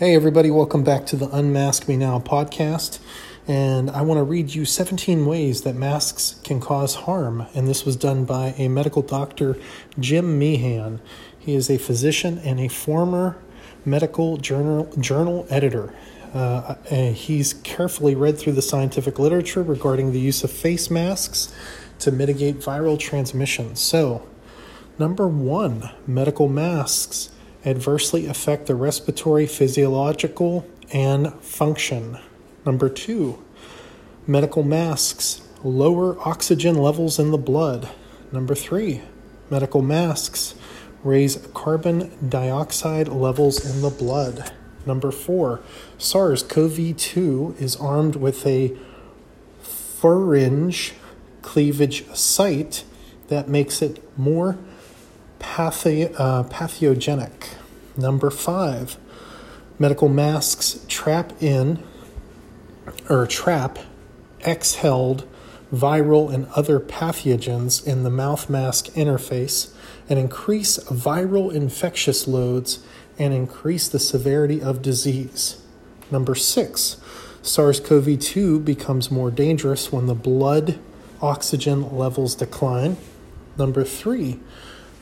Hey, everybody, welcome back to the Unmask Me Now podcast. And I want to read you 17 ways that masks can cause harm. And this was done by a medical doctor, Jim Meehan. He is a physician and a former medical journal, journal editor. Uh, he's carefully read through the scientific literature regarding the use of face masks to mitigate viral transmission. So, number one, medical masks adversely affect the respiratory, physiological, and function. Number two, medical masks lower oxygen levels in the blood. Number three, medical masks raise carbon dioxide levels in the blood. Number four, SARS CoV 2 is armed with a furin cleavage site that makes it more uh, pathogenic. Number five, medical masks trap in or trap exhaled viral and other pathogens in the mouth mask interface and increase viral infectious loads and increase the severity of disease. Number six, SARS CoV 2 becomes more dangerous when the blood oxygen levels decline. Number three,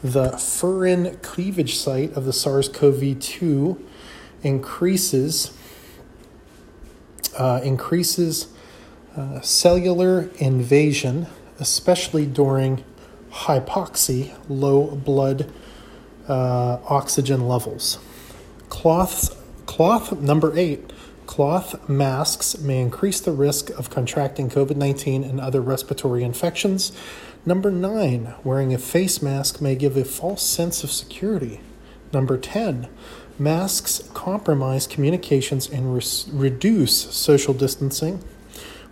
the furin cleavage site of the SARS CoV 2 increases. Uh, increases uh, cellular invasion, especially during hypoxia, low blood uh, oxygen levels. Cloths, cloth number eight, cloth masks may increase the risk of contracting COVID 19 and other respiratory infections. Number nine, wearing a face mask may give a false sense of security. Number 10, masks compromise communications and re- reduce social distancing,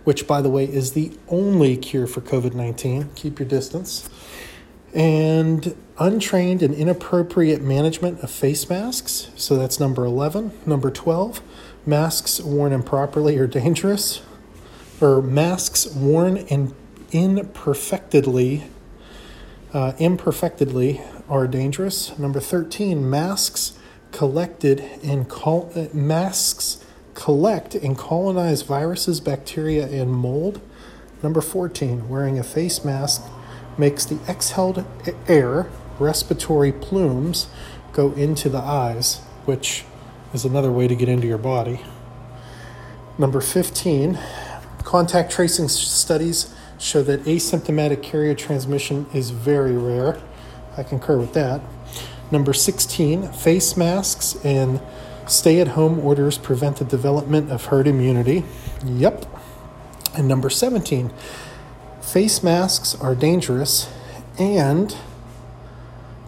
which, by the way, is the only cure for COVID 19. Keep your distance. And untrained and inappropriate management of face masks. So that's number 11. Number 12, masks worn improperly are dangerous. Or masks worn in imperfectedly, uh, imperfectedly are dangerous. Number 13, masks collected in col- uh, masks collect and colonize viruses, bacteria, and mold. Number 14, wearing a face mask makes the exhaled air, respiratory plumes, go into the eyes, which is another way to get into your body. Number 15, contact tracing studies show that asymptomatic carrier transmission is very rare. I concur with that. Number 16, face masks and stay at home orders prevent the development of herd immunity. Yep. And number 17, face masks are dangerous and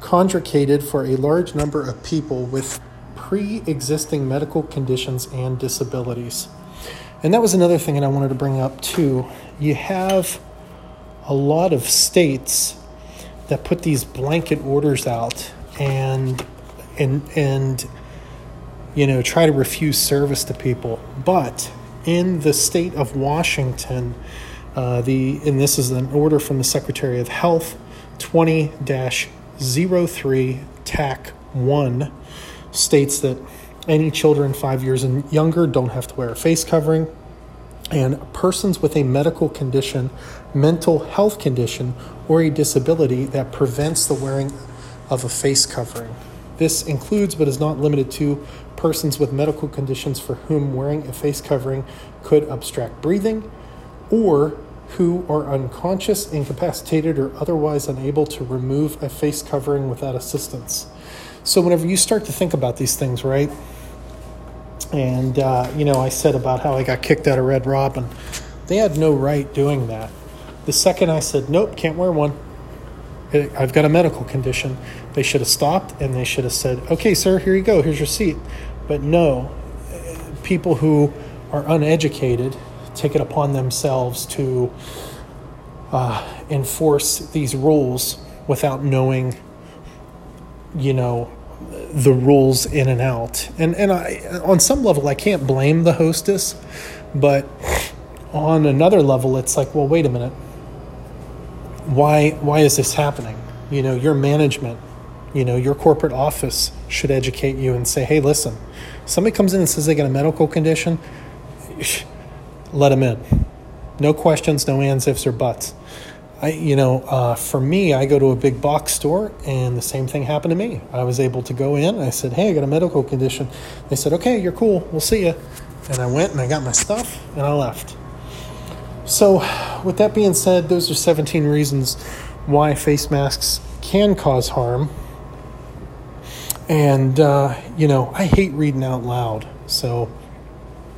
contraindicated for a large number of people with pre existing medical conditions and disabilities. And that was another thing that I wanted to bring up too. You have a lot of states that put these blanket orders out and and and you know try to refuse service to people. But in the state of Washington, uh, the and this is an order from the Secretary of Health, twenty 03 TAC one states that any children five years and younger don't have to wear a face covering. And persons with a medical condition, mental health condition, or a disability that prevents the wearing of a face covering. This includes, but is not limited to, persons with medical conditions for whom wearing a face covering could obstruct breathing, or who are unconscious, incapacitated, or otherwise unable to remove a face covering without assistance. So, whenever you start to think about these things, right? And, uh, you know, I said about how I got kicked out of Red Robin. They had no right doing that. The second I said, nope, can't wear one, I've got a medical condition, they should have stopped and they should have said, okay, sir, here you go, here's your seat. But no, people who are uneducated take it upon themselves to uh, enforce these rules without knowing, you know, the rules in and out. And and I on some level I can't blame the hostess, but on another level it's like, well, wait a minute. Why why is this happening? You know, your management You know, your corporate office should educate you and say, hey, listen, somebody comes in and says they got a medical condition, let them in. No questions, no ands, ifs, or buts. I, you know, uh, for me, I go to a big box store, and the same thing happened to me. I was able to go in. I said, "Hey, I got a medical condition." They said, "Okay, you're cool. We'll see you." And I went and I got my stuff and I left. So, with that being said, those are 17 reasons why face masks can cause harm. And uh, you know, I hate reading out loud, so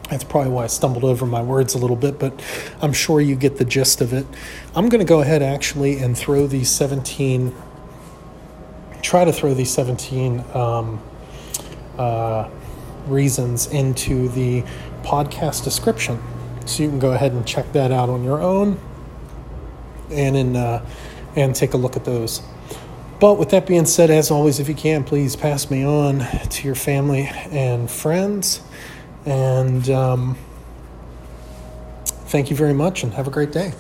that's probably why I stumbled over my words a little bit, but I'm sure you get the gist of it. I'm going to go ahead actually and throw these 17, try to throw these 17 um, uh, reasons into the podcast description. So you can go ahead and check that out on your own and in, uh, and take a look at those. But with that being said, as always, if you can, please pass me on to your family and friends. And um, thank you very much and have a great day.